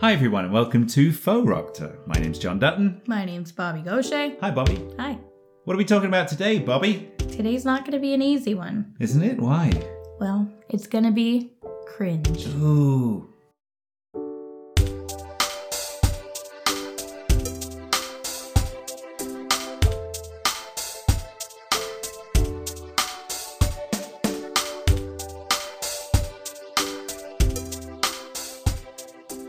Hi, everyone, and welcome to Fauxropter. My name's John Dutton. My name's Bobbie Gaucher. Hi, Bobbie. Hi. What are we talking about today, Bobbie? Today's not going to be an easy one. Isn't it? Why? Well, it's going to be cringe. Ooh.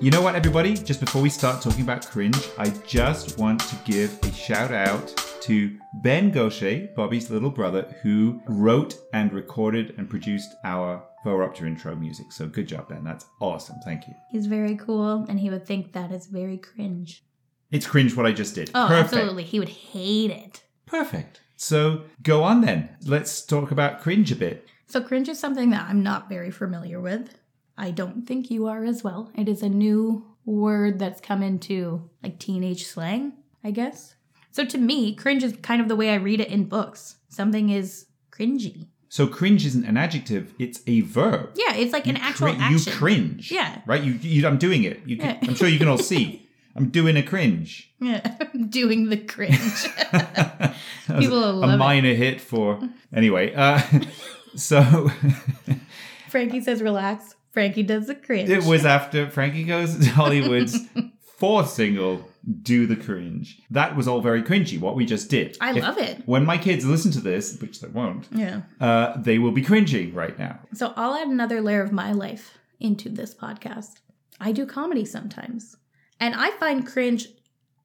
You know what, everybody? Just before we start talking about cringe, I just want to give a shout out to Ben Gaucher, Bobbie's little brother, who wrote and recorded and produced our Rupture intro music. So good job, Ben. That's awesome. Thank you. He's very cool, and he would think that is very cringe. It's cringe what I just did. Oh, Perfect. absolutely. He would hate it. Perfect. So go on then. Let's talk about cringe a bit. So, cringe is something that I'm not very familiar with. I don't think you are as well. It is a new word that's come into like teenage slang, I guess. So, to me, cringe is kind of the way I read it in books. Something is cringy. So cringe isn't an adjective; it's a verb. Yeah, it's like an You actual cri- action. You cringe. Yeah. Right. You, you. I'm doing it. You. Can, Yeah. I'm sure you can all see. I'm doing a cringe. Yeah, doing the cringe. People will a love it. minor hit for anyway. Uh, so Frankie says relax. Frankie does the cringe. it was after Frankie Goes to Hollywood's fourth single, "Do the Cringe." That was all very cringy. What we just did. I If- love it. When my kids listen to this, which they won't, Yeah. uh, they will be cringing right now. So I'll add another layer of my life into this podcast. I do comedy sometimes. And I find cringe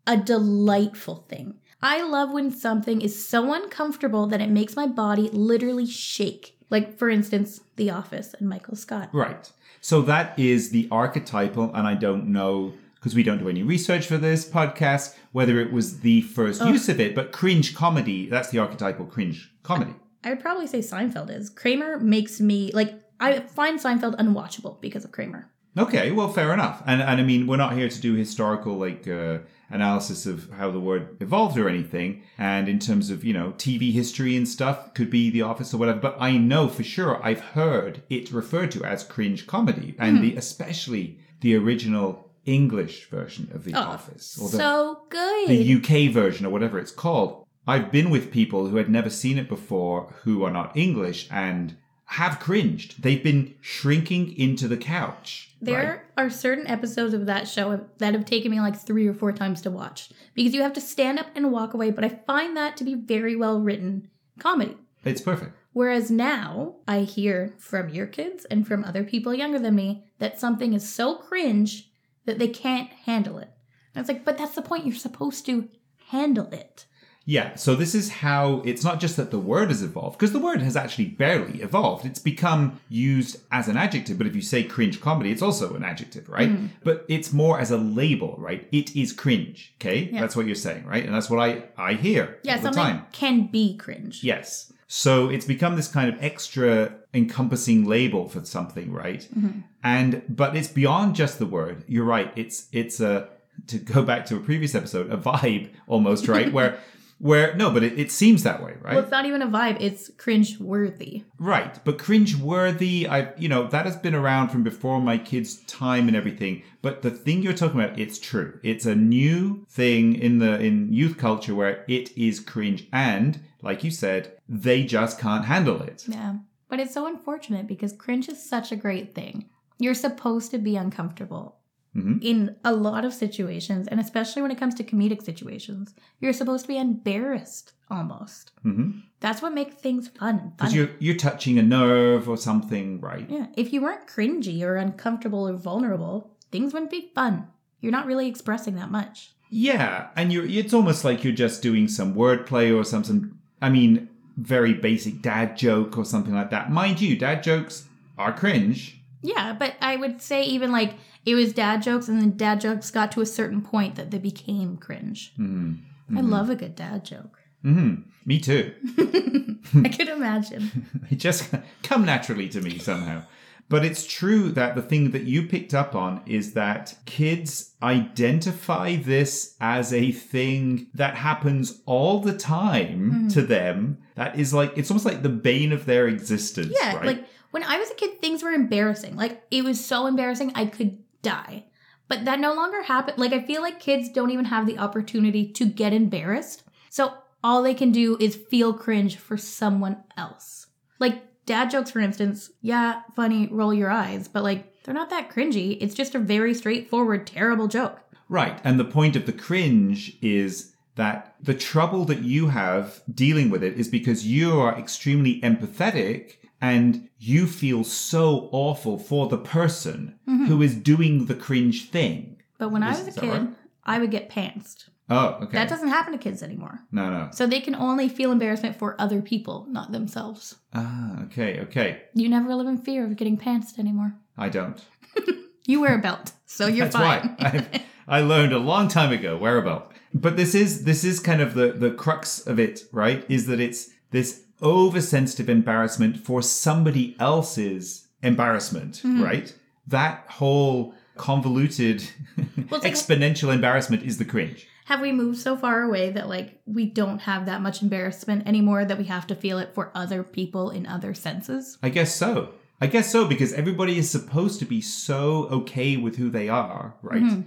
a delightful thing. I love when something is so uncomfortable that it makes my body literally shake. Like, for instance, The Office and Michael Scott. Right. So that is the archetypal, and I don't know because we don't do any research for this podcast whether it was the first use of it, but cringe comedy, that's the archetypal cringe comedy. I would probably say Seinfeld is. Kramer makes me, like, I find Seinfeld unwatchable because of Kramer. Okay, well, fair enough. And and I mean, we're not here to do historical like uh, analysis of how the word evolved or anything. And in terms of you know TV history and stuff, could be The Office or whatever. But I know for sure I've heard it referred to as cringe comedy, and the hmm. especially the original English version of The Oh, Office or the, so good. the UK version or whatever it's called. I've been with people who had never seen it before who are not English and have cringed. They've been shrinking into the couch. There right? are certain episodes of that show that have taken me like three or four times to watch because you have to stand up and walk away, but I find that to be very well written comedy. It's perfect. Whereas now I hear from your kids and from other people younger than me that something is so cringe that they can't handle it. And it's like, but that's the point. You're supposed to handle it. Yeah, so this is how it's not just that the word has evolved, because the word has actually barely evolved. It's become used as an adjective, but if you say cringe comedy, it's also an adjective, right? Mm. But it's more as a label, right? It is cringe, okay? Yeah. That's what you're saying, right? And that's what I, I hear Yeah, all the time. can be cringe. Yes. So it's become this kind of extra encompassing label for something, right? Mm-hmm. And but it's beyond just the word. You're right. It's it's a to go back to a previous episode, a vibe almost, right? where where no, but it, it seems that way, right? Well, it's not even a vibe, it's cringe worthy. Right, but cringe-worthy, I you know that has been around from before my kids' time and everything. But the thing you're talking about, it's true. It's a new thing in the in youth culture where it is cringe, and like you said, they just can't handle it. Yeah. But it's so unfortunate because cringe is such a great thing. You're supposed to be uncomfortable Mhm. in a lot of situations, and especially when it comes to comedic situations. You're supposed to be embarrassed almost. Mm-hmm. That's what makes things fun Because you're you're touching a nerve or something, right? Yeah. If you weren't cringy or uncomfortable or vulnerable, things wouldn't be fun. You're not really expressing that much. Yeah, and you're it's almost like you're just doing some wordplay or some some I mean very basic dad joke or something like that. Mind you, dad jokes are cringe. Yeah, but I would say even like it was dad jokes, and then dad jokes got to a certain point that they became cringe. hmm I love a good dad joke. hmm Me too. I could imagine. They just come naturally to me somehow. But it's true that the thing that you picked up on is that kids identify this as a thing that happens all the time to them. That is like, it's almost like the bane of their existence. Yeah, right? like when I was a kid, things were embarrassing. Like it was so embarrassing, I could die. But that no longer happens. Like, I feel like kids don't even have the opportunity to get embarrassed. So all they can do is feel cringe for someone else. Like, dad jokes, for instance, yeah, funny, roll your eyes, but like, they're not that cringy. It's just a very straightforward, terrible joke. Right. And the point of the cringe is that the trouble that you have dealing with it is because you are extremely empathetic and you feel so awful for the person who is doing the cringe thing. But when I was a kid, right? I would get pantsed. Oh, okay. That doesn't happen to kids anymore. no, no. So they can only feel embarrassment for other people, not themselves. Ah, okay, okay. You never live in fear of getting pantsed anymore. I don't. You wear a belt, so you're That's fine. why I, I learned a long time ago wear a belt. But this is this is kind of the the crux of it, right? Is that it's this oversensitive embarrassment for somebody else's embarrassment, Mm-hmm. right? That whole convoluted Well, like- exponential embarrassment is the cringe. have we moved so far away that like we don't have that much embarrassment anymore that we have to feel it for other people in other senses? I guess so. I guess so because everybody is supposed to be so okay with who they are, right? Mm-hmm.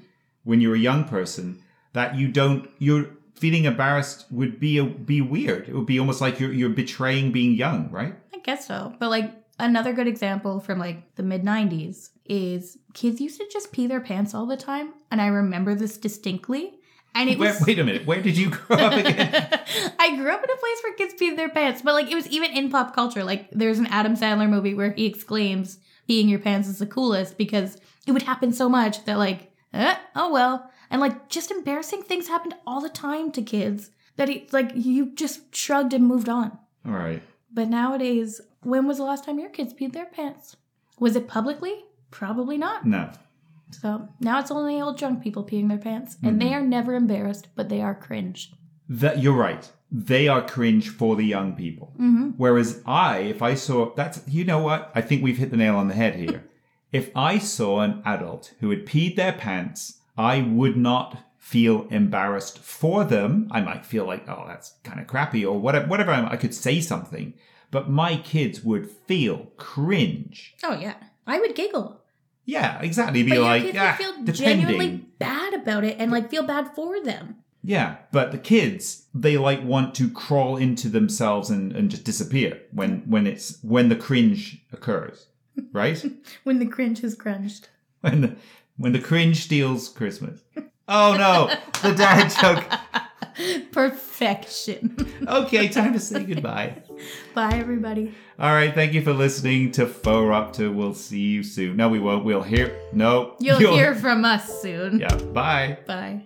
When you're a young person, that you don't you're feeling embarrassed would be a, be weird. It would be almost like you're you're betraying being young, right? I guess so. But like another good example from like the mid 90s is kids used to just pee their pants all the time and I remember this distinctly. And it Where, was wait a minute, where did you grow up again? I grew up in a place where kids pee their pants, but like it was even in pop culture. Like there's an Adam Sandler movie where he exclaims, "Peeing your pants is the coolest," because it would happen so much that like, eh, oh well, and like just embarrassing things happened all the time to kids that it's like you just shrugged and moved on. Right. But nowadays, when was the last time your kids peed their pants? Was it publicly? Probably not. No. So now it's only old drunk people peeing their pants, and they are never embarrassed, but they are cringe. That you're right. They are cringe for the young people. Mm-hmm. Whereas I, if I saw that's you know what? I think we've hit the nail on the head here. if I saw an adult who had peed their pants, I would not feel embarrassed for them. I might feel like, oh, that's kind of crappy or whatever. Whatever. I could say something, but my kids would feel cringe. Oh yeah, I would giggle. Yeah, exactly. Be But like, your kids ah, feel depending. genuinely bad about it and like feel bad for them. Yeah, but the kids, they like want to crawl into themselves and, and just disappear when when it's when the cringe occurs, right? When the cringe is crunched. when the, when the cringe steals Christmas. Oh no, the dad joke. Perfection. Okay, time to say goodbye. Bye everybody. All right, thank you for listening to Fauxropter. We'll see you soon. No, we won't. We'll hear. No, You'll hear from us soon. Yeah, bye. Bye.